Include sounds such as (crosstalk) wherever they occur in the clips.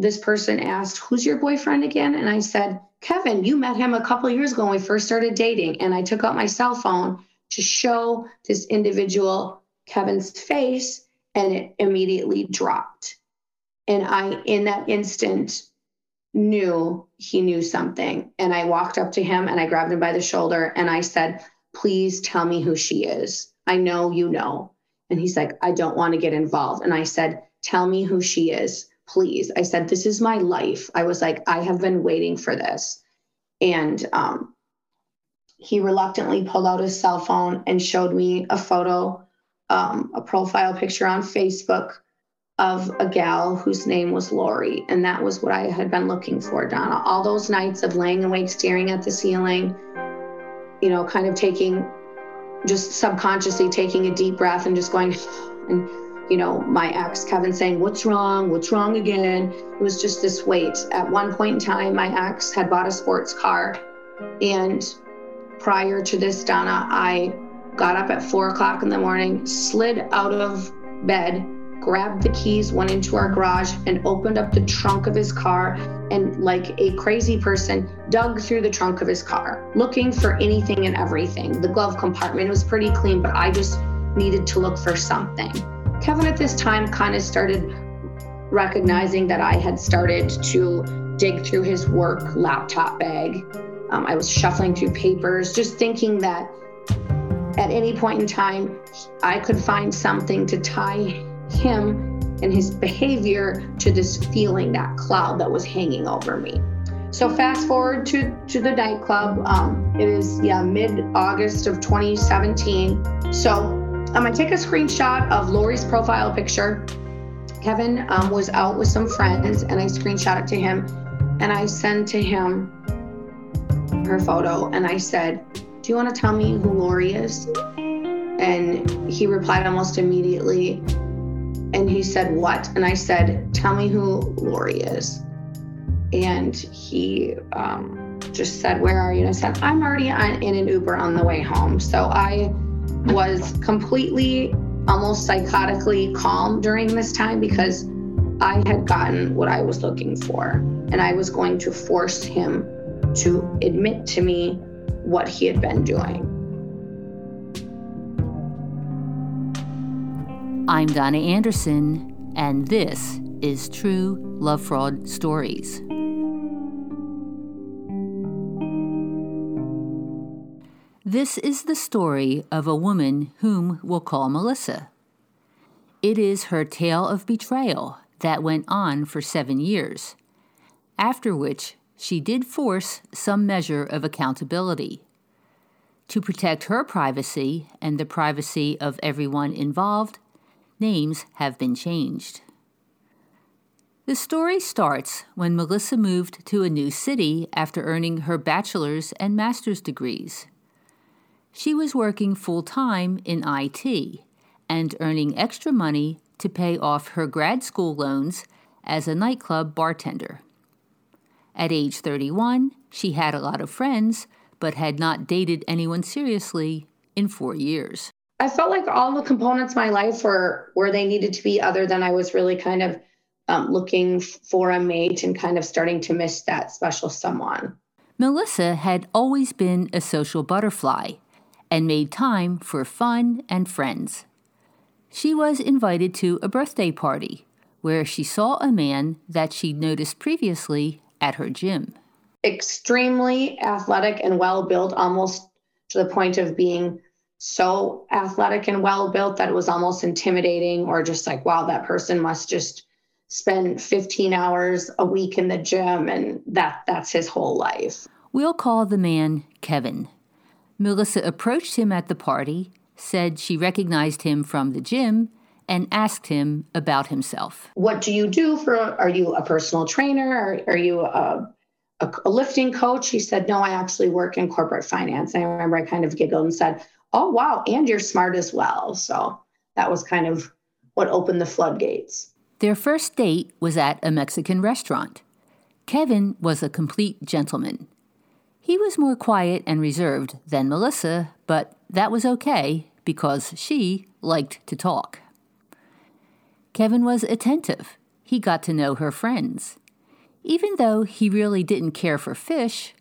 This person asked, Who's your boyfriend again? And I said, Kevin, you met him a couple years ago when we first started dating. And I took out my cell phone to show this individual Kevin's face, and it immediately dropped. And I, in that instant, knew he knew something. And I walked up to him and I grabbed him by the shoulder and I said, Please tell me who she is. I know you know. And he's like, I don't want to get involved. And I said, Tell me who she is, please. I said, This is my life. I was like, I have been waiting for this. And um, he reluctantly pulled out his cell phone and showed me a photo, um, a profile picture on Facebook of a gal whose name was Lori. And that was what I had been looking for, Donna. All those nights of laying awake, staring at the ceiling, you know, kind of taking, just subconsciously taking a deep breath and just going, (laughs) and, you know, my ex, Kevin, saying, What's wrong? What's wrong again? It was just this weight. At one point in time, my ex had bought a sports car. And prior to this, Donna, I got up at four o'clock in the morning, slid out of bed grabbed the keys, went into our garage, and opened up the trunk of his car. And, like a crazy person, dug through the trunk of his car, looking for anything and everything. The glove compartment was pretty clean, but I just needed to look for something. Kevin at this time kind of started recognizing that I had started to dig through his work laptop bag. Um, I was shuffling through papers, just thinking that at any point in time, I could find something to tie him and his behavior to this feeling, that cloud that was hanging over me. So fast forward to, to the nightclub. Um, it is yeah mid August of 2017. So I'm gonna take a screenshot of Lori's profile picture. Kevin um, was out with some friends, and I screenshot it to him, and I send to him her photo, and I said, "Do you want to tell me who Lori is?" And he replied almost immediately, and he said, What? And I said, Tell me who Lori is. And he um, just said, Where are you? And I said, I'm already on, in an Uber on the way home. So I was completely, almost psychotically calm during this time because I had gotten what I was looking for. And I was going to force him to admit to me what he had been doing. I'm Donna Andersen, and this is True Love Fraud Stories. This is the story of a woman whom we'll call Melissa. It is her tale of betrayal that went on for seven years, after which she did force some measure of accountability. To protect her privacy and the privacy of everyone involved, names have been changed. The story starts when Melissa moved to a new city after earning her bachelor's and master's degrees. She was working full time in IT and earning extra money to pay off her grad school loans as a nightclub bartender. At age 31, she had a lot of friends, but had not dated anyone seriously in four years. I felt like all the components of my life were where they needed to be, other than I was really kind of um, looking for a mate and kind of starting to miss that special someone. Melissa had always been a social butterfly and made time for fun and friends. She was invited to a birthday party where she saw a man that she'd noticed previously at her gym. Extremely athletic and well built, almost to the point of being so athletic and well built that it was almost intimidating or just like wow that person must just spend 15 hours a week in the gym and that that's his whole life we'll call the man kevin melissa approached him at the party said she recognized him from the gym and asked him about himself. What do you do for, are you a personal trainer? Are, are you a, a, a lifting coach? He said, No, I actually work in corporate finance. I remember I kind of giggled and said, Oh, wow, and you're smart as well. So that was kind of what opened the floodgates. Their first date was at a Mexican restaurant. Kevin was a complete gentleman. He was more quiet and reserved than Melissa, but that was okay because she liked to talk. Kevin was attentive. He got to know her friends. Even though he really didn't care for fish,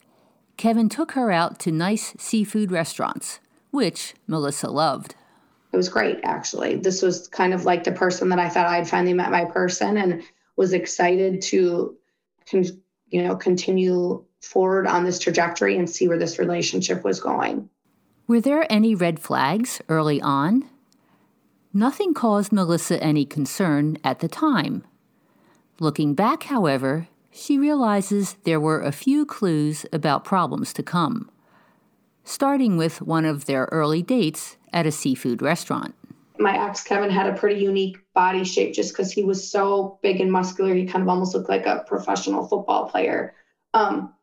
Kevin took her out to nice seafood restaurants, which Melissa loved. It was great, actually. This was kind of like the person that I thought I'd finally met my person and was excited to, you know, continue forward on this trajectory and see where this relationship was going. Were there any red flags early on? Nothing caused Melissa any concern at the time. Looking back, however, she realizes there were a few clues about problems to come, starting with one of their early dates at a seafood restaurant. My ex Kevin had a pretty unique body shape just because he was so big and muscular. He kind of almost looked like a professional football player. Um,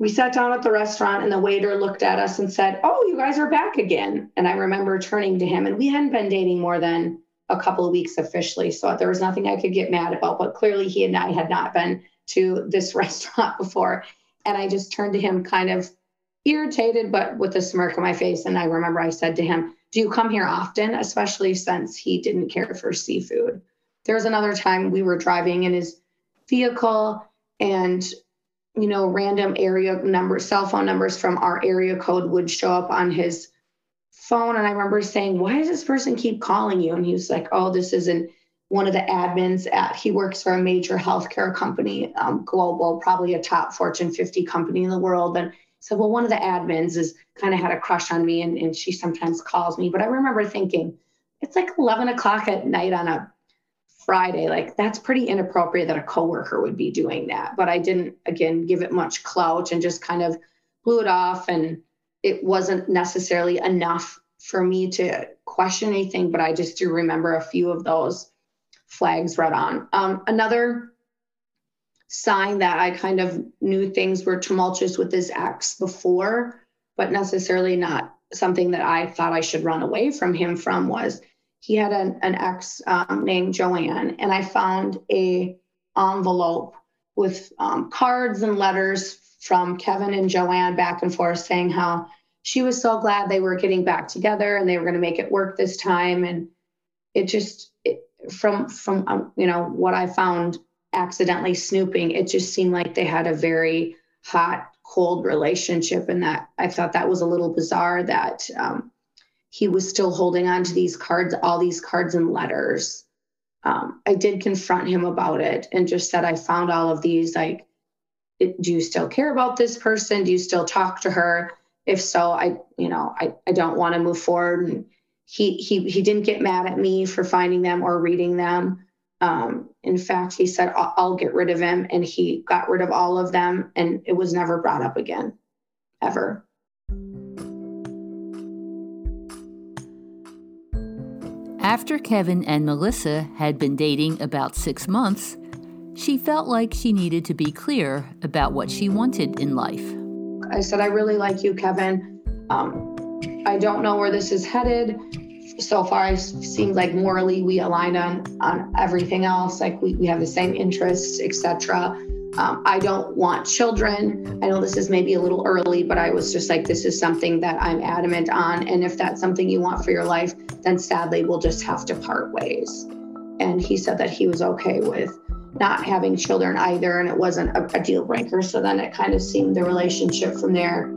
we sat down at the restaurant and the waiter looked at us and said, Oh, you guys are back again. And I remember turning to him, and we hadn't been dating more than a couple of weeks officially. So there was nothing I could get mad about, but clearly he and I had not been to this (laughs) restaurant before. And I just turned to him kind of irritated, but with a smirk on my face. And I remember I said to him, Do you come here often? Especially since he didn't care for seafood. There was another time we were driving in his vehicle and you know, random area numbers, cell phone numbers from our area code would show up on his phone. And I remember saying, Why does this person keep calling you? And he was like, Oh, this isn't one of the admins at, he works for a major healthcare company, um, global, probably a top Fortune 50 company in the world. And so, well, one of the admins is kind of had a crush on me and, and she sometimes calls me. But I remember thinking, it's like 11 o'clock at night on a Friday, like that's pretty inappropriate that a coworker would be doing that. But I didn't, again, give it much clout and just kind of blew it off. And it wasn't necessarily enough for me to question anything, but I just do remember a few of those flags right on. Um, another sign that I kind of knew things were tumultuous with this ex before, but necessarily not something that I thought I should run away from him from was he had an, an ex um, named Joanne, and I found a envelope with um, cards and letters from Kevin and Joanne back and forth saying how she was so glad they were getting back together and they were going to make it work this time. And it just it, from from um, you know what I found accidentally snooping, it just seemed like they had a very hot cold relationship, and that I thought that was a little bizarre that. Um, he was still holding on to these cards, all these cards and letters. Um, I did confront him about it and just said, I found all of these. Like, it, do you still care about this person? Do you still talk to her? If so, I, you know, I, I don't want to move forward. And he, he, he didn't get mad at me for finding them or reading them. Um, in fact, he said, I'll, I'll get rid of him. And he got rid of all of them. And it was never brought up again, ever. After Kevin and Melissa had been dating about six months, she felt like she needed to be clear about what she wanted in life. I said, I really like you, Kevin. Um, I don't know where this is headed. So far, it seems like morally we align on on everything else. Like we, we have the same interests, etc. Um, I don't want children. I know this is maybe a little early, but I was just like, this is something that I'm adamant on. And if that's something you want for your life, then sadly, we'll just have to part ways. And he said that he was okay with not having children either, and it wasn't a, a deal breaker. So then it kind of seemed the relationship from there.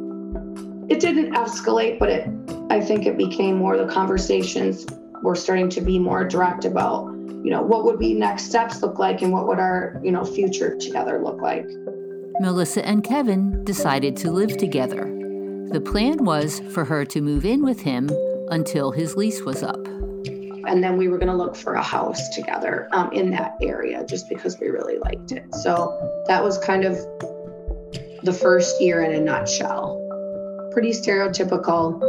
It didn't escalate, but it, I think it became more the conversations were starting to be more direct about you know, what would be next steps look like and what would our, you know, future together look like. Melissa and Kevin decided to live together. The plan was for her to move in with him until his lease was up. And then we were going to look for a house together um, in that area just because we really liked it. So that was kind of the first year in a nutshell. Pretty stereotypical.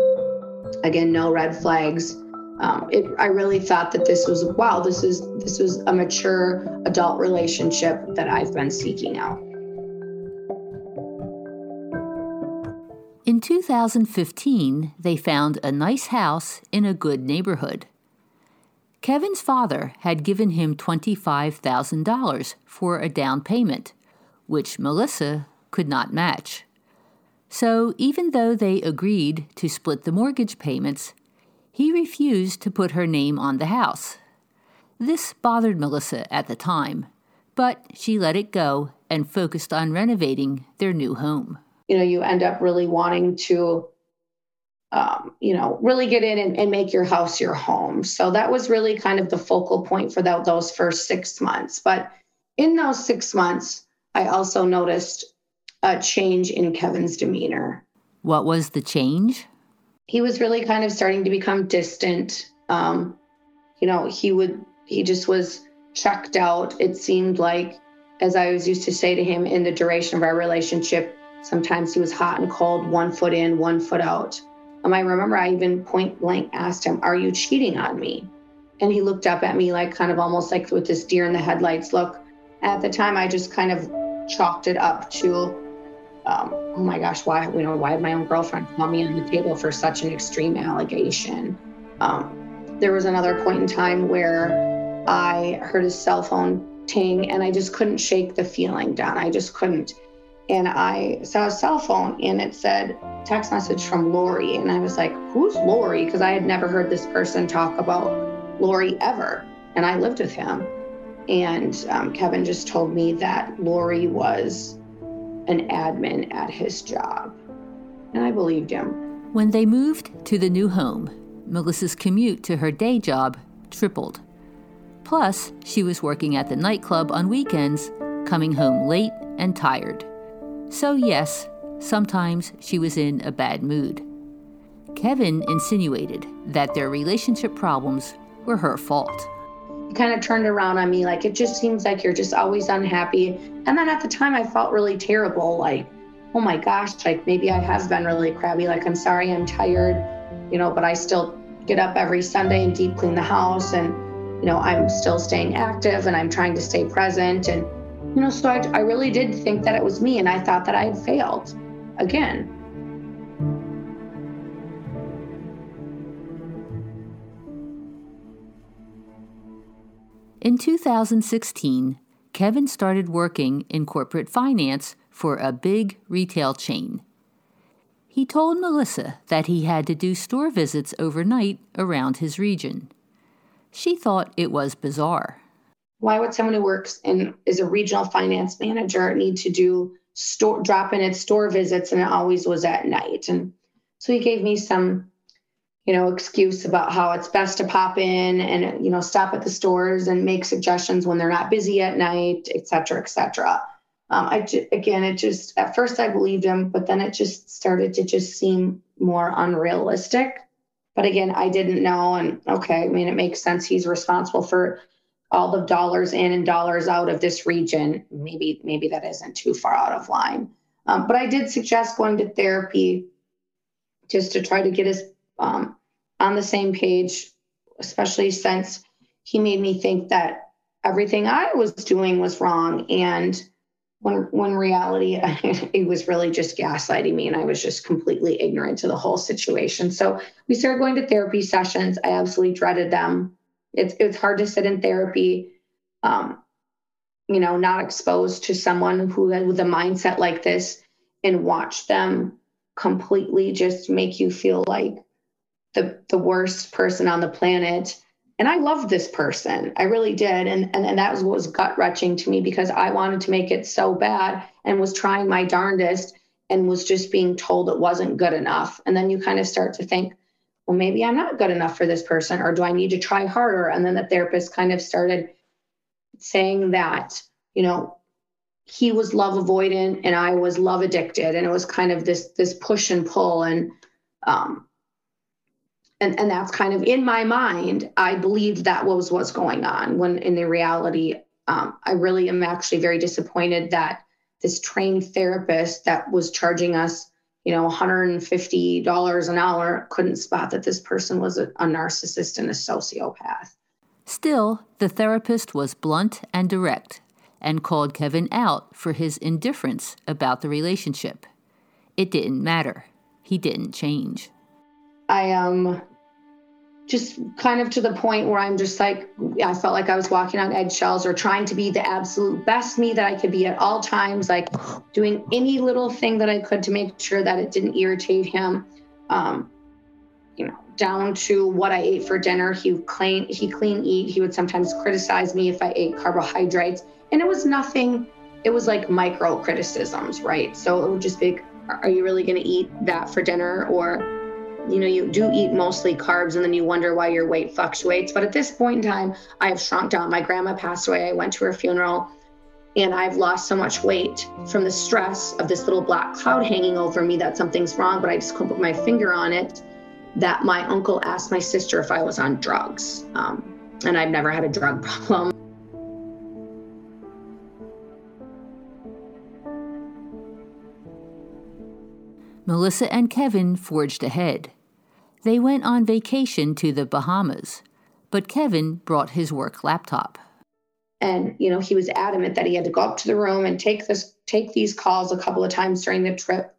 Again, no red flags um, it, I really thought that this was wow, this is this was a mature adult relationship that I've been seeking out. In 2015, they found a nice house in a good neighborhood. Kevin's father had given him $25,000 for a down payment, which Melissa could not match. So, even though they agreed to split the mortgage payments, he refused to put her name on the house. This bothered Melissa at the time, but she let it go and focused on renovating their new home. You know, you end up really wanting to, um, you know, really get in and, and, make your house your home. So that was really kind of the focal point for that, those first six months. But in those six months, I also noticed a change in Kevin's demeanor. What was the change? He was really kind of starting to become distant. Um, you know, he would, he just was checked out. It seemed like, as I was used to say to him in the duration of our relationship, sometimes he was hot and cold, one foot in, one foot out. Um, I remember I even point blank asked him, Are you cheating on me? And he looked up at me like kind of almost like with this deer in the headlights look. At the time, I just kind of chalked it up to um, oh my gosh, why you know why did my own girlfriend call me on the table for such an extreme allegation? Um, there was another point in time where I heard his cell phone ting, and I just couldn't shake the feeling down. I just couldn't. And I saw a cell phone, and it said text message from Lori, and I was like, "Who's Lori?" Because I had never heard this person talk about Lori ever, and I lived with him. And um, Kevin just told me that Lori was an admin at his job. And I believed him. When they moved to the new home, Melissa's commute to her day job tripled. Plus, she was working at the nightclub on weekends, coming home late and tired. So, yes, sometimes she was in a bad mood. Kevin insinuated that their relationship problems were her fault kind of turned around on me like it just seems like you're just always unhappy. And then at the time i felt really terrible like oh my gosh like maybe i have been really crabby like i'm sorry i'm tired you know but i still get up every sunday and deep clean the house and you know i'm still staying active and i'm trying to stay present. And you know so i, I really did think that it was me and i thought that i had failed again In 2016, Kevin started working in corporate finance for a big retail chain. He told Melissa that he had to do store visits overnight around his region. She thought it was bizarre. Why would someone who works and is a regional finance manager need to do store drop in at store visits and it always was at night? And so he gave me some you know, excuse about how it's best to pop in and, you know, stop at the stores and make suggestions when they're not busy at night, et cetera, et cetera. Um, I ju- again, it just at first I believed him, but then it just started to just seem more unrealistic. But again, I didn't know, and okay, I mean, it makes sense. He's responsible for all the dollars in and dollars out of this region. Maybe, maybe that isn't too far out of line. Um, but I did suggest going to therapy just to try to get his um, on the same page, especially since he made me think that everything I was doing was wrong. And when when reality (laughs) it was really just gaslighting me and I was just completely ignorant to the whole situation. So we started going to therapy sessions. I absolutely dreaded them. It's it's hard to sit in therapy, um, you know, not exposed to someone who with a mindset like this and watch them completely just make you feel like the the worst person on the planet. And i loved this person. I really did. And and, and that was what was gut wrenching to me because i wanted to make it so bad and was trying my darndest and was just being told it wasn't good enough. And then you kind of start to think well maybe i'm not good enough for this person or do i need to try harder? And then the therapist kind of started saying that you know he was love avoidant and i was love addicted. And it was kind of this this push and pull. And um, and and that's kind of in my mind i believed that was what's going on when in the reality um, i really am actually very disappointed that this trained therapist that was charging us you know, $150 an hour, couldn't spot that this person was a, a narcissist and a sociopath. Still, the therapist was blunt and direct and called Kevin out for his indifference about the relationship. It didn't matter. He didn't change. I um just kind of to the point where I'm just like I felt like I was walking on eggshells or trying to be the absolute best me that I could be at all times, like doing any little thing that I could to make sure that it didn't irritate him. Um, you know, down to what I ate for dinner. He clean he clean eat. He would sometimes criticize me if I ate carbohydrates, and it was nothing. It was like micro criticisms, right? So it would just be, "Are you really going to eat that for dinner?" Or you know, you do eat mostly carbs and then you wonder why your weight fluctuates. But at this point in time, I have shrunk down. My grandma passed away. I went to her funeral and I've lost so much weight from the stress of this little black cloud hanging over me that something's wrong, but I just couldn't put my finger on it. That my uncle asked my sister if I was on drugs. Um, and I've never had a drug (laughs) problem. Melissa and Kevin forged ahead. They went on vacation to the Bahamas, but Kevin brought his work laptop. And you know, he was adamant that he had to go up to the room and take this take these calls a couple of times during the trip.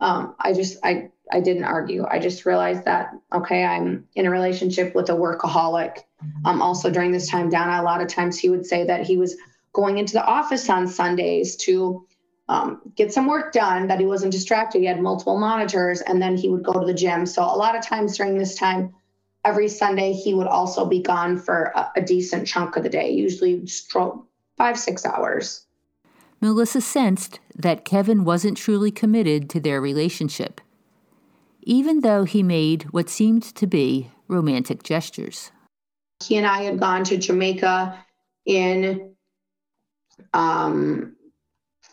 Um, I just I I didn't argue. I just realized that okay, I'm in a relationship with a workaholic. Um, also during this time down, a lot of times he would say that he was going into the office on Sundays to um, get some work done, that he wasn't distracted. He had multiple monitors, and then he would go to the gym. So a lot of times during this time, every Sunday he would also be gone for a, a decent chunk of the day, usually five six hours. Melissa sensed that Kevin wasn't truly committed to their relationship, even though he made what seemed to be romantic gestures. He and I had gone to Jamaica in um,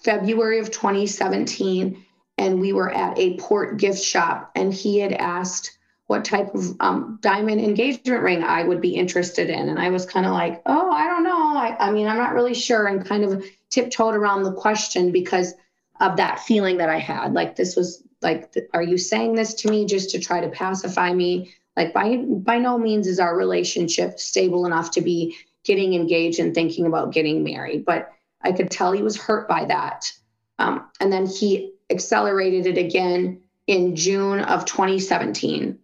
February of 2017, and we were at a port gift shop, and he had asked what type of um, diamond engagement ring I would be interested in. And I was kind of like, oh, I don't know. I, I mean, I'm not really sure, and kind of tiptoed around the question because of that feeling that I had. Like, this was like, are you saying this to me just to try to pacify me? Like, by, by no means is our relationship stable enough to be getting engaged and thinking about getting married. But I could tell he was hurt by that. Um, and then he accelerated it again in June of 2017.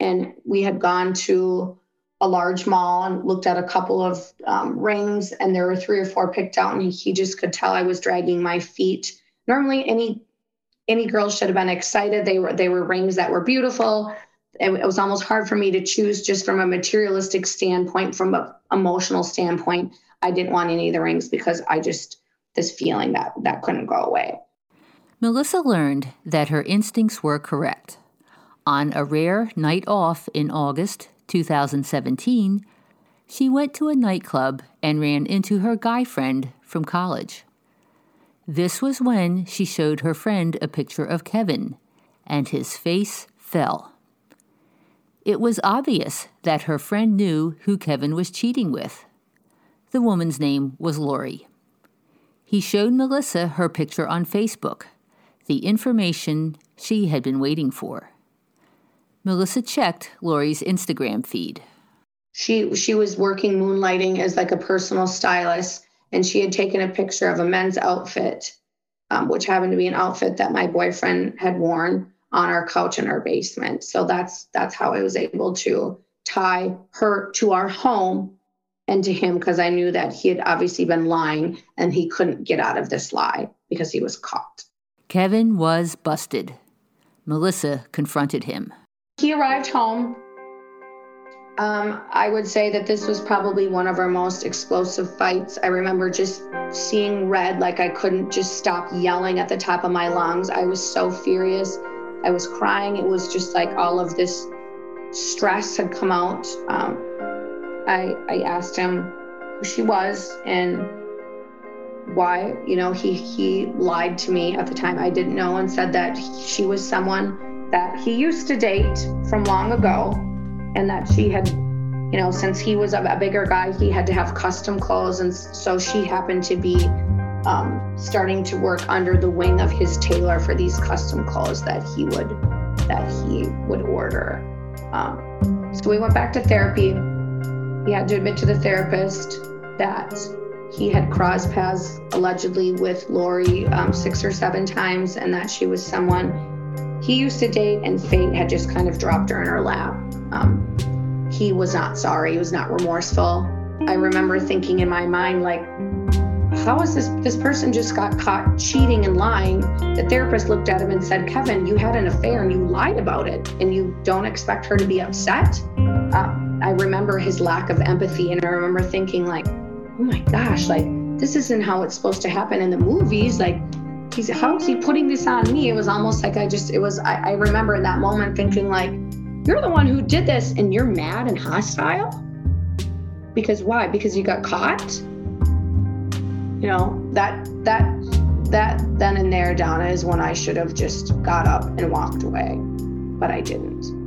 And we had gone to a large mall and looked at a couple of um, rings, and there were three or four picked out, and he just could tell I was dragging my feet. Normally, any any girl should have been excited. They were they were rings that were beautiful. It, it was almost hard for me to choose just from a materialistic standpoint, from an emotional standpoint. I didn't want any of the rings because I just this feeling that that couldn't go away. Melissa learned that her instincts were correct. On a rare night off in August 2017, she went to a nightclub and ran into her guy friend from college. This was when she showed her friend a picture of Kevin, and his face fell. It was obvious that her friend knew who Kevin was cheating with. The woman's name was Lori. He showed Melissa her picture on Facebook, the information she had been waiting for. Melissa checked Lori's Instagram feed. She she was working moonlighting as like a personal stylist, and she had taken a picture of a men's outfit, um, which happened to be an outfit that my boyfriend had worn on our couch in our basement. So that's that's how I was able to tie her to our home and to him because I knew that he had obviously been lying and he couldn't get out of this lie because he was caught. Kevin was busted. Melissa confronted him. He arrived home. Um, I would say that this was probably one of our most explosive fights. I remember just seeing red, like I couldn't just stop yelling at the top of my lungs. I was so furious. I was crying. It was just like all of this stress had come out. Um, I, I asked him who she was and why, you know, he, he lied to me at the time. I didn't know and said that she was someone that he used to date from long ago and that she had, you know, since he was a, a bigger guy, he had to have custom clothes. And so she happened to be um, starting to work under the wing of his tailor for these custom clothes that he would that he would order. Um, so we went back to therapy. He had to admit to the therapist that he had crossed paths allegedly with Lori um, six or seven times, and that she was someone he used to date, and fate had just kind of dropped her in her lap. Um, he was not sorry. He was not remorseful. I remember thinking in my mind, like, how is this this person just got caught cheating and lying the therapist looked at him and said kevin you had an affair and you lied about it and you don't expect her to be upset uh, i remember his lack of empathy and i remember thinking like oh my gosh like this isn't how it's supposed to happen in the movies like he's how is he putting this on me? It was almost like i just it was i, I remember in that moment thinking like you're the one who did this and you're mad and hostile? Because why? Because you got caught? You know that that that then and there donna is when i should have just got up and walked away but i didn't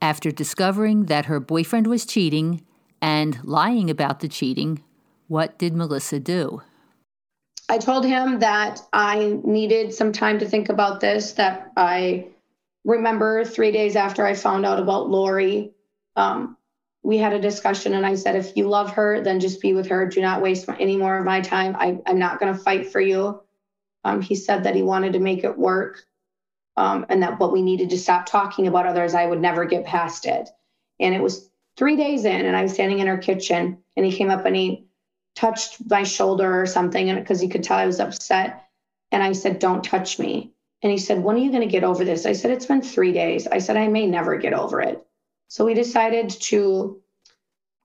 after discovering that her boyfriend was cheating and lying about the cheating what did melissa do i told him that i needed some time to think about this that i remember three days after i found out about lori um, we had a discussion and I said, if you love her, then just be with her. Do not waste any more of my time. I, am not going to fight for you. Um, he said that he wanted to make it work um, and that what we needed to stop talking about others, I would never get past it. And it was three days in, and I was standing in our kitchen, and he came up and he touched my shoulder or something, and because he could tell I was upset. And I said, Don't touch me. And he said, When are you going to get over this? I said, It's been three days. I said, I may never get over it. So we decided to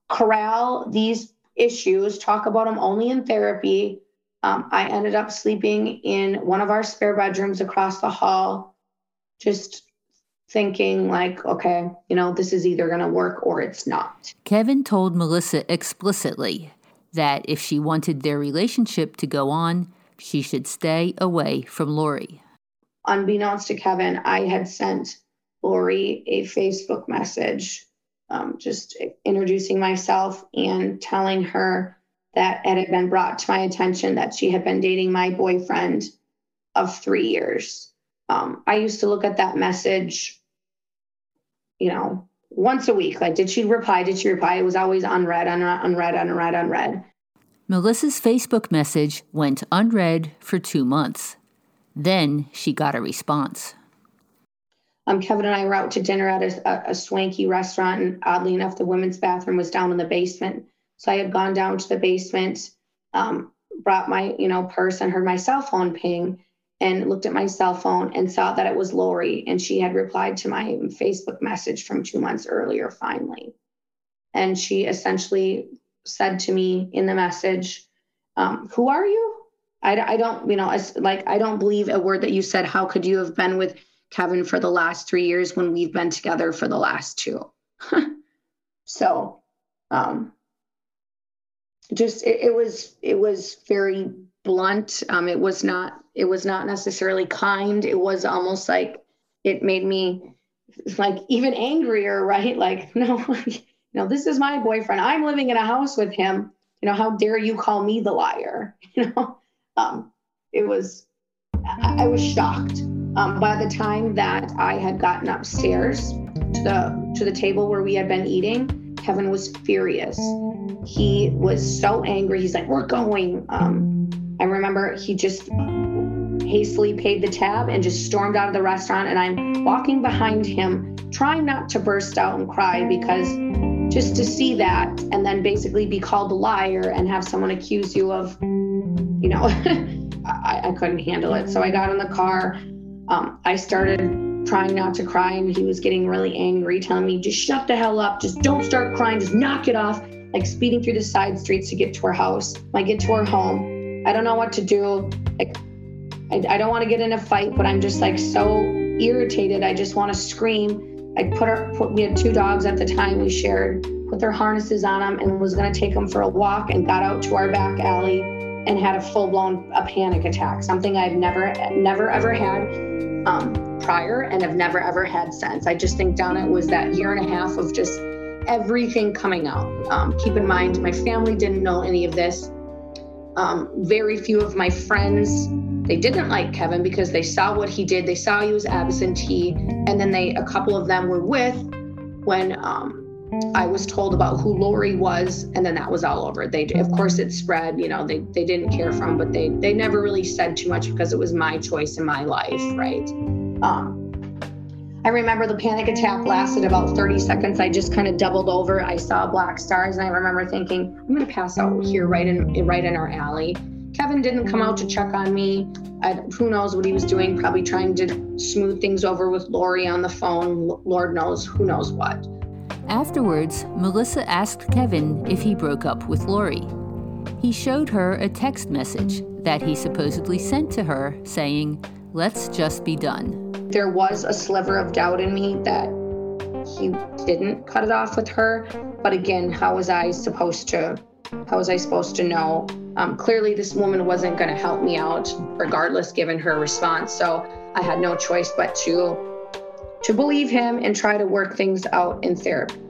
corral these issues, talk about them only in therapy. Um, I ended up sleeping in one of our spare bedrooms across the hall, just thinking, like, okay, you know, this is either going to work or it's not. Kevin told Melissa explicitly that if she wanted their relationship to go on, she should stay away from Lori. Unbeknownst to Kevin, I had sent Lori a Facebook message, um, just introducing myself and telling her that it had been brought to my attention that she had been dating my boyfriend of three years. Um, I used to look at that message, you know, once a week. Like, did she reply? Did she reply? It was always unread, unread, unread, unread, unread. Melissa's Facebook message went unread for two months. Then she got a response. Um, Kevin and I were out to dinner at a, a, swanky restaurant, and oddly enough, the women's bathroom was down in the basement. So I had gone down to the basement, um, brought my you know purse, and heard my cell phone ping, and looked at my cell phone and saw that it was Lori, and she had replied to my Facebook message from two months earlier. Finally, and she essentially said to me in the message, um, "Who are you?" I, I don't, you know, like I don't believe a word that you said. How could you have been with Kevin for the last three years when we've been together for the last two. (laughs) so, um, just it, it, was it was very blunt. Um, it was not it was not necessarily kind. It was almost like it made me like even angrier, right? Like (laughs) no, you know, this is my boyfriend. I'm living in a house with him. You know, how dare you call me the liar? (laughs) You know, um, it was I, I was shocked um, by the time that I had gotten upstairs to the to the table where we had been eating, Kevin was furious. He was so angry. He's like, "We're going." Um, I remember he just hastily paid the tab and just stormed out of the restaurant. And I'm walking behind him, trying not to burst out and cry because just to see that and then basically be called a liar and have someone accuse you of, you know, (laughs) I, I couldn't handle it. So I got in the car. Um, I started trying not to cry, and he was getting really angry, telling me, just shut the hell up, just don't start crying, just knock it off. Like speeding through the side streets to get to our house. I get to our home, I don't know what to do. Like, I, I don't want to get in a fight, but I'm just like so irritated. I just want to scream. I put our, put, we had two dogs at the time we shared, put their harnesses on them, and was going to take them for a walk and got out to our back alley and had a full blown a panic attack, something I've never, never ever had um, prior and have never ever had since. I just think Donna it was that year and a half of just everything coming out. Um, keep in mind, my family didn't know any of this. Um, very few of my friends they didn't like Kevin because they saw what he did. They saw he was absentee, and then they a couple of them were with when um, I was told about who Lori was, and then that was all over. They, of course, it spread. You know, they they didn't care from, but they they never really said too much because it was my choice in my life, right? Um, I remember the panic attack lasted about 30 seconds. I just kind of doubled over. I saw black stars, and I remember thinking, I'm going to pass out here, right in right in our alley. Kevin didn't come out to check on me. I, who knows what he was doing? Probably trying to smooth things over with Lori on the phone. Lord knows, who knows what. Afterwards, Melissa asked Kevin if he broke up with Lori. He showed her a text message that he supposedly sent to her saying, Let's just be done there was a sliver of doubt in me that he didn't cut it off with her. But again, how was I supposed to? How was I supposed to know? Um, clearly, this woman wasn't going to help me out, regardless, given her response. So I had no choice but to to believe him and try to work things out in therapy.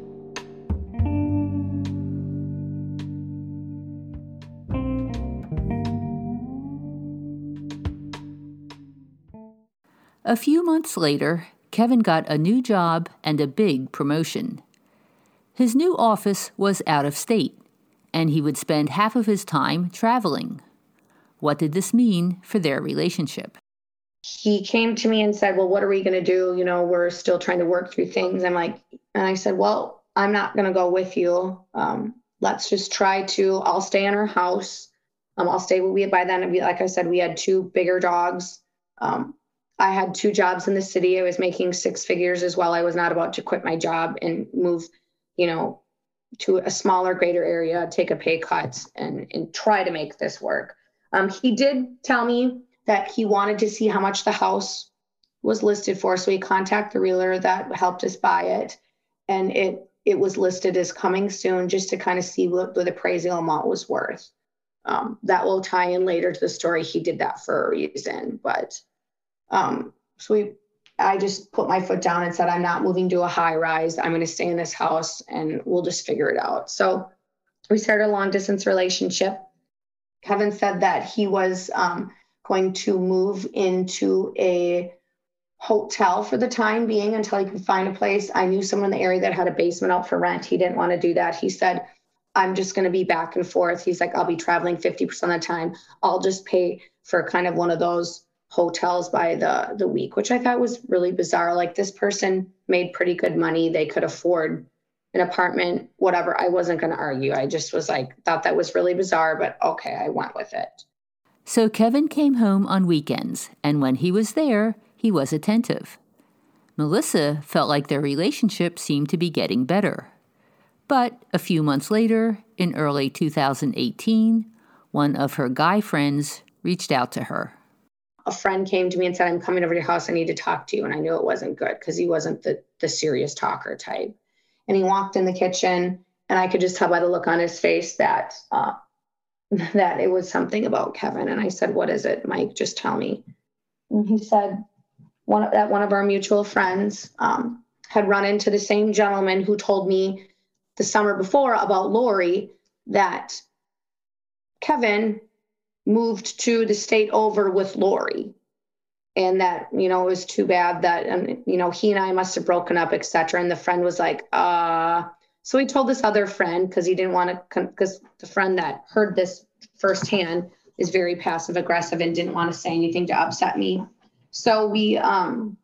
A few months later, Kevin got a new job and a big promotion. His new office was out of state, and he would spend half of his time traveling. What did this mean for their relationship? He came to me and said, Well, what are we going to do? You know, we're still trying to work through things. I'm like, and I said, Well, I'm not going to go with you. Um, let's just try to, I'll stay in our house. Um, I'll stay. With we by then, we, like I said, we had two bigger dogs. Um, I had two jobs in the city. I was making six figures as well. I was not about to quit my job and move, you know, to a smaller, greater area, take a pay cut, and and try to make this work. Um, he did tell me that he wanted to see how much the house was listed for, so he contacted the realtor that helped us buy it, and it it was listed as coming soon, just to kind of see what, what the appraisal amount was worth. Um, that will tie in later to the story. He did that for a reason, but um, so we, I just put my foot down and said, I'm not moving to a high rise. I'm going to stay in this house and we'll just figure it out. So we started a long distance relationship. Kevin said that he was um, going to move into a hotel for the time being until he could find a place. I knew someone in the area that had a basement out for rent. He didn't want to do that. He said, I'm just going to be back and forth. He's like, I'll be traveling 50% of the time. I'll just pay for kind of one of those hotels by the the week, which I thought was really bizarre. Like this person made pretty good money; they could afford an apartment, whatever. I wasn't going to argue. I just was like, thought that was really bizarre, but okay, I went with it. So Kevin came home on weekends, and when he was there, he was attentive. Melissa felt like their relationship seemed to be getting better. But a few months later, in early 2018, one of her guy friends reached out to her a friend came to me and said, I'm coming over to your house. I need to talk to you. And I knew it wasn't good because he wasn't the, the serious talker type. And he walked in the kitchen and I could just tell by the look on his face that, uh, (laughs) that it was something about Kevin. And I said, what is it, Mike? Just tell me. And he said, one of, that one of our mutual friends um, had run into the same gentleman who told me the summer before about Lori that Kevin moved to the state over with Lori. And that, you know, it was too bad that, and, you know, he and I must have broken up, etc. And the friend was like, uh, so he told this other friend because he didn't want to, because the friend that heard this firsthand is very passive aggressive and didn't want to say anything to upset me. So we, um,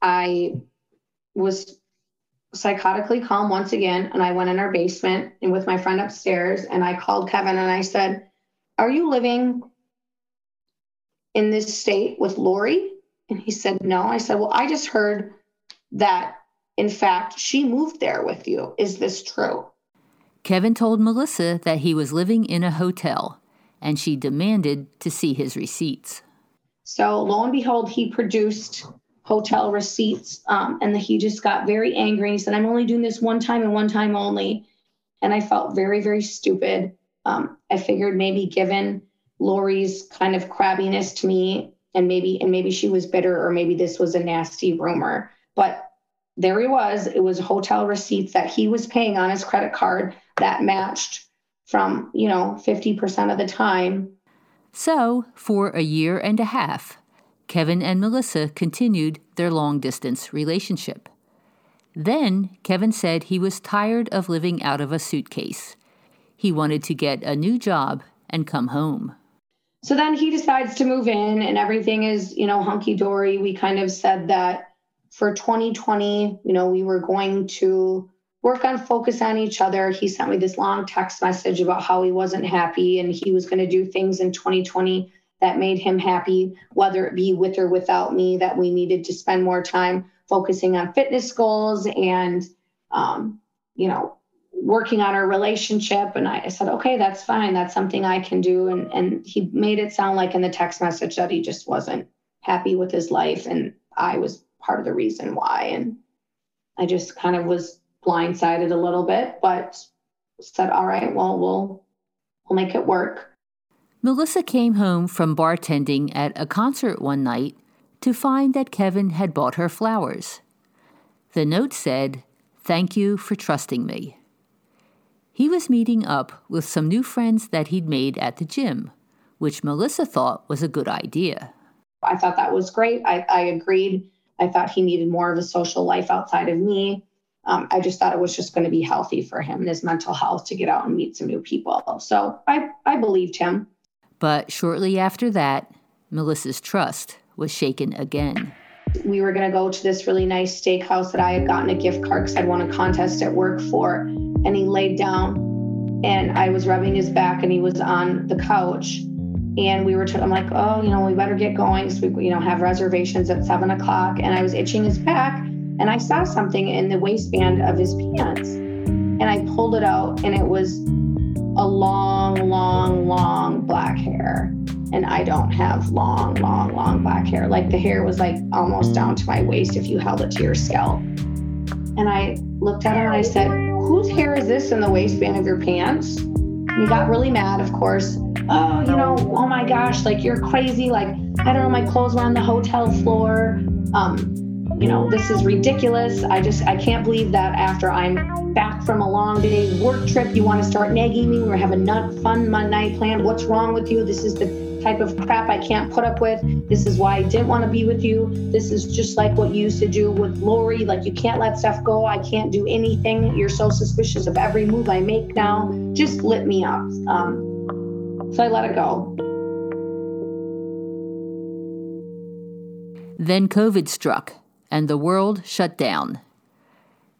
I was psychotically calm once again, and I went in our basement and with my friend upstairs, and I called Kevin and I said, are you living in this state with Lori? And he said, No. I said, Well, I just heard that, in fact, she moved there with you. Is this true? Kevin told Melissa that he was living in a hotel and she demanded to see his receipts. So, lo and behold, he produced hotel receipts um, and he just got very angry. He said, I'm only doing this one time and one time only. And I felt very, very stupid. Um, I figured maybe given Lori's kind of crabbiness to me, and maybe and maybe she was bitter, or maybe this was a nasty rumor. But there he was. It was hotel receipts that he was paying on his credit card that matched from, you know, 50% of the time. So, for a year and a half, Kevin and Melissa continued their long distance relationship. Then Kevin said he was tired of living out of a suitcase. He wanted to get a new job and come home. So then he decides to move in and everything is, you know, hunky dory. We kind of said that for 2020, you know, we were going to work on focus on each other. He sent me this long text message about how he wasn't happy and he was going to do things in 2020 that made him happy, whether it be with or without me, that we needed to spend more time focusing on fitness goals and, um, you know, working on our relationship. And I, said, okay, that's fine. That's something I can do. And, and he made it sound like in the text message that he just wasn't happy with his life. And I was part of the reason why. And I just kind of was blindsided a little bit, but said, all right, well, we'll, we'll make it work. Melissa came home from bartending at a concert one night to find that Kevin had bought her flowers. The note said, Thank you for trusting me. He was meeting up with some new friends that he'd made at the gym, which Melissa thought was a good idea. I thought that was great. I, I agreed. I thought he needed more of a social life outside of me. Um, I just thought it was just going to be healthy for him and his mental health to get out and meet some new people. So I, I believed him. But shortly after that, Melissa's trust was shaken again. We were going to go to this really nice steakhouse that I had gotten a gift card because I'd won a contest at work for. And he laid down and I was rubbing his back and he was on the couch. And we were, t- I'm like, oh, you know, we better get going. So we, you know, have reservations at seven o'clock. And I was itching his back and I saw something in the waistband of his pants. And I pulled it out and it was a long, long, long black hair. And I don't have long, long, long black hair. Like the hair was like almost down to my waist if you held it to your scalp. And I looked at him and I said, Whose hair is this in the waistband of your pants? And he got really mad, of course. Oh, you know, oh my gosh, like you're crazy. Like, I don't know, my clothes were on the hotel floor. Um, you know, this is ridiculous. I just, I can't believe that after I'm back from a long day work trip, you want to start nagging me. We're having a fun night planned. What's wrong with you? This is the type of crap I can't put up with. This is why I didn't want to be with you. This is just like what you used to do with Lori. Like, you can't let stuff go. I can't do anything. You're so suspicious of every move I make now. Just lit me up. Um, so I let it go. Then COVID struck and the world shut down.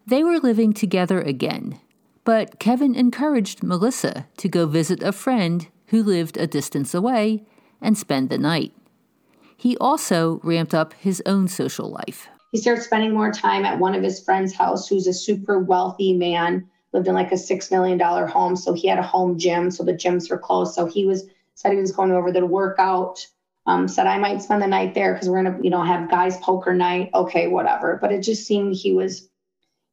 They were living together again, but Kevin encouraged Melissa to go visit a friend who lived a distance away and spend the night. He also ramped up his own social life. He started spending more time at one of his friends' house, who's a super wealthy man, lived in like a six million dollar home. So he had a home gym, so the gyms were closed. So he was said he was going over there to work out um, said I might spend the night there because we're gonna, you know, have guys poker night. Okay, whatever. But it just seemed he was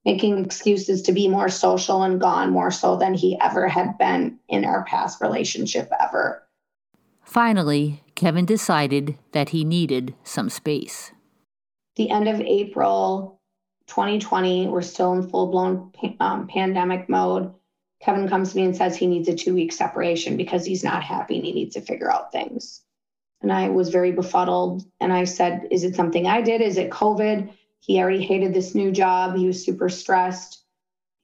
making excuses to be more social and gone more so than he ever had been in our past relationship ever. Finally, Kevin decided that he needed some space. The end of April 2020, we're still in full blown um, pandemic mode. Kevin comes to me and says he needs a two week separation because he's not happy and he needs to figure out things. And I was very befuddled. And I said, Is it something I did? Is it COVID? He already hated this new job. He was super stressed.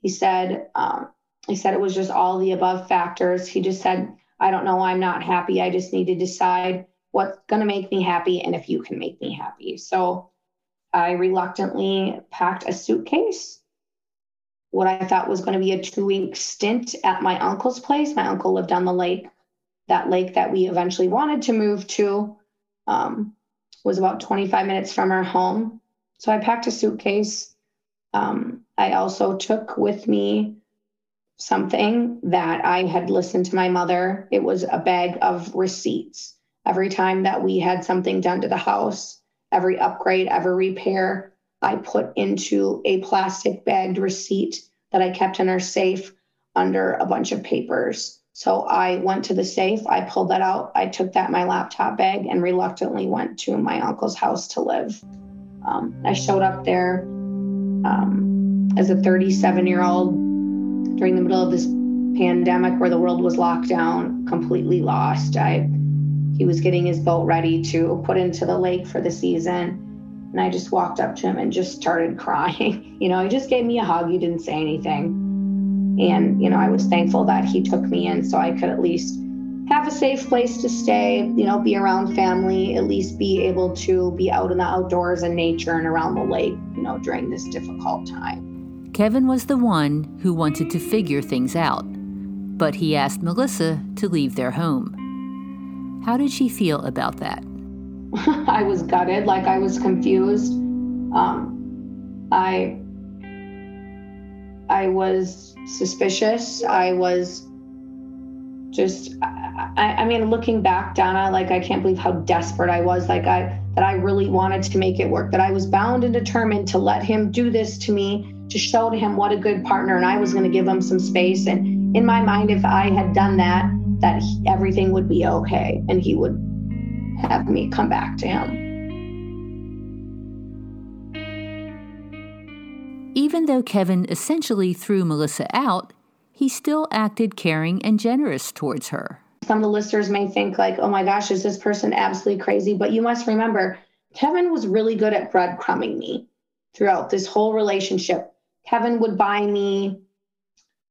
He said, um, he said it was just all the above factors. He just said, I don't know. I'm not happy. I just need to decide what's going to make me happy and if you can make me happy. So I reluctantly packed a suitcase. What I thought was going to be a two week stint at my uncle's place. My uncle lived on the lake that lake that we eventually wanted to move to um, was about 25 minutes from our home. So I packed a suitcase. Um, I also took with me something that I had listened to my mother. It was a bag of receipts. Every time that we had something done to the house, every upgrade, every repair, I put into a plastic bagged receipt that I kept in our safe under a bunch of papers. So I went to the safe, I pulled that out, I took that my laptop bag and reluctantly went to my uncle's house to live. Um, I showed up there um, as a 37 year old during the middle of this pandemic where the world was locked down, completely lost. I he was getting his boat ready to put into the lake for the season. And I just walked up to him and just started (laughs) crying. You know, he just gave me a hug. He didn't say anything. And, you know, I was thankful that he took me in so I could at least have a safe place to stay, you know, be around family, at least be able to be out in the outdoors and nature and around the lake, you know, during this difficult time. Kevin was the one who wanted to figure things out, but he asked Melissa to leave their home. How did she feel about that? (laughs) I was gutted, like I was confused. Um, I I was suspicious. I was just I, I mean looking back donna like i can't believe how desperate i was like i that i really wanted to make it work that i was bound and determined to let him do this to me to show to him what a good partner and i was going to give him some space and in my mind if i had done that that he, everything would be okay and he would have me come back to him even though kevin essentially threw melissa out he still acted caring and generous towards her. Some of the listeners may think, like, oh my gosh, is this person absolutely crazy? But you must remember, Kevin was really good at breadcrumbing me throughout this whole relationship. Kevin would buy me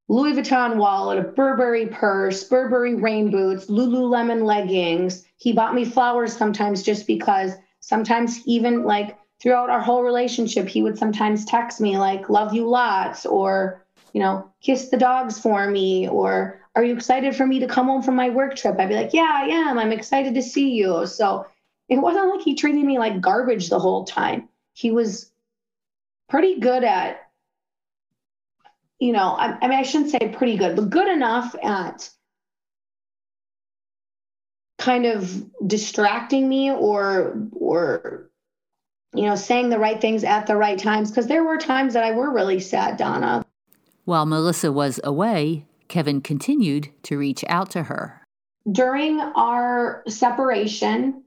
Louis Vuitton wallet, a Burberry purse, Burberry rain boots, Lululemon leggings. He bought me flowers sometimes just because sometimes even like throughout our whole relationship, he would sometimes text me like, love you lots, or you know, kiss the dogs for me or are you excited for me to come home from my work trip? I'd be like, yeah, I am. I'm excited to see you. So it wasn't like he treated me like garbage the whole time. He was pretty good at, you know, I, I mean, I shouldn't say pretty good, but good enough at kind of distracting me or, or, you know, saying the right things at the right times. Cause there were times that I were really sad, Donna. While Melissa was away, Kevin continued to reach out to her. During our separation,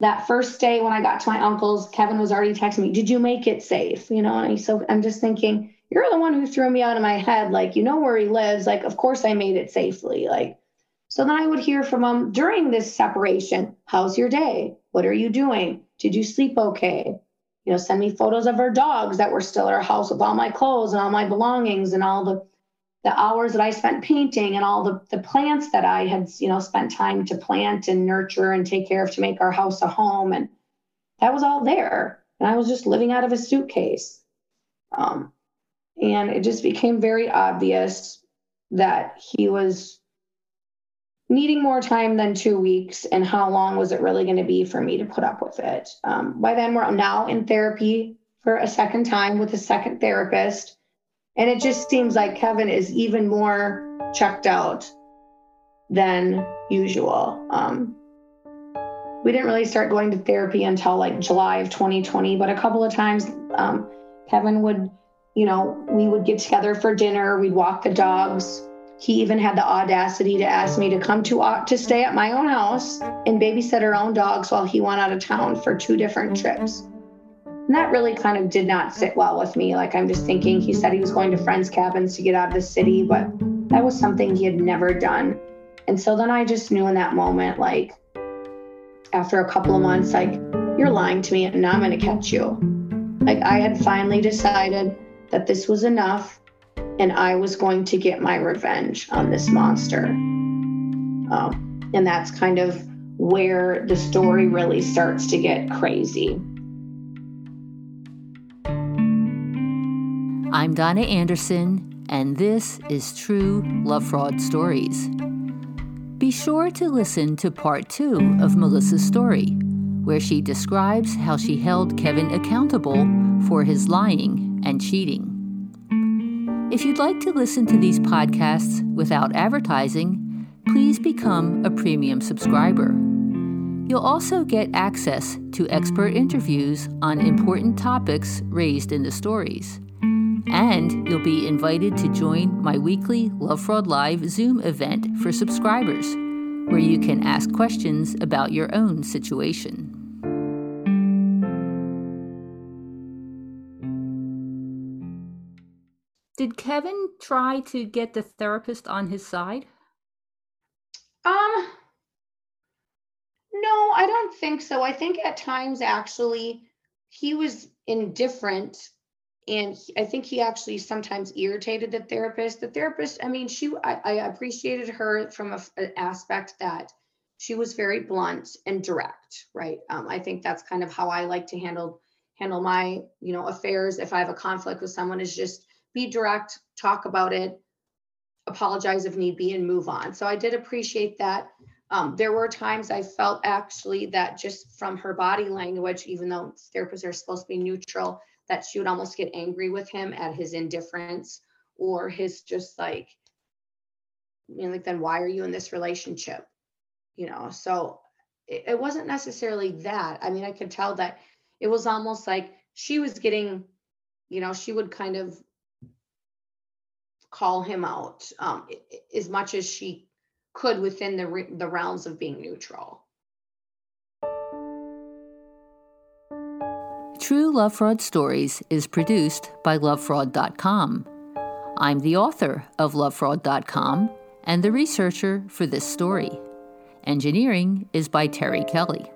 that first day when I got to my uncle's, Kevin was already texting me, Did you make it safe? You know, and so I'm just thinking, You're the one who threw me out of my head. Like, you know where he lives. Like, of course I made it safely. Like, so then I would hear from him during this separation How's your day? What are you doing? Did you sleep okay? you know, send me photos of our dogs that were still at our house with all my clothes and all my belongings and all the the hours that I spent painting and all the, the plants that I had, you know, spent time to plant and nurture and take care of to make our house a home. And that was all there. And I was just living out of a suitcase. Um, and it just became very obvious that he was needing more time than two weeks and how long was it really going to be for me to put up with it? Um, by then we're now in therapy for a second time with a second therapist and it just seems like kevin is even more checked out than usual. Um, we didn't really start going to therapy until like july of 2020 but a couple of times um, kevin would you know we would get together for dinner we'd walk the dogs he even had the audacity to ask me to come to uh, to stay at my own house and babysit our own dogs while he went out of town for two different trips. And that really kind of did not sit well with me. Like I'm just thinking he said he was going to friends' cabins to get out of the city, but that was something he had never done. And so then I just knew in that moment, like after a couple of months, like, you're lying to me and now I'm gonna catch you. Like I had finally decided that this was enough and I was going to get my revenge on this monster. Um, and that's kind of where the story really starts to get crazy. I'm Donna Andersen, and this is True Love Fraud Stories. Be sure to listen to part two of Melissa's story, where she describes how she held Kevin accountable for his lying and cheating. If you'd like to listen to these podcasts without advertising, please become a premium subscriber. You'll also get access to expert interviews on important topics raised in the stories. And you'll be invited to join my weekly Love Fraud Live Zoom event for subscribers, where you can ask questions about your own situation. Did Kevin try to get the therapist on his side? Um, no, I don't think so. I think at times actually he was indifferent and he, I think he actually sometimes irritated the therapist. The therapist, I mean, she I, I appreciated her from a, an aspect that she was very blunt and direct, right? Um, I think that's kind of how I like to handle handle my you know affairs. If I have a conflict with someone, is just be direct, talk about it, apologize if need be, and move on. So I did appreciate that. Um, there were times I felt actually that just from her body language, even though therapists are supposed to be neutral, that she would almost get angry with him at his indifference or his just like, you know, like, then why are you in this relationship? You know, so it, it wasn't necessarily that. I mean, I could tell that it was almost like she was getting, you know, she would kind of call him out um, as much as she could within the, the realms of being neutral. True Love Fraud Stories is produced by lovefraud.com. I'm the author of lovefraud.com and the researcher for this story. Engineering is by Terry Kelly.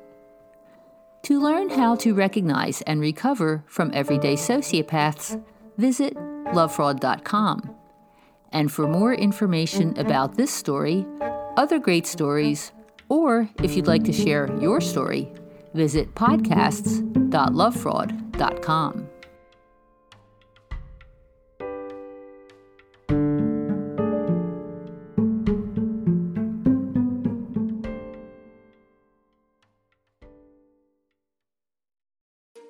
To learn how to recognize and recover from everyday sociopaths, visit lovefraud.com. And for more information about this story, other great stories, or if you'd like to share your story, visit podcasts.lovefraud.com.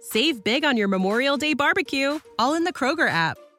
Save big on your Memorial Day barbecue, all in the Kroger app.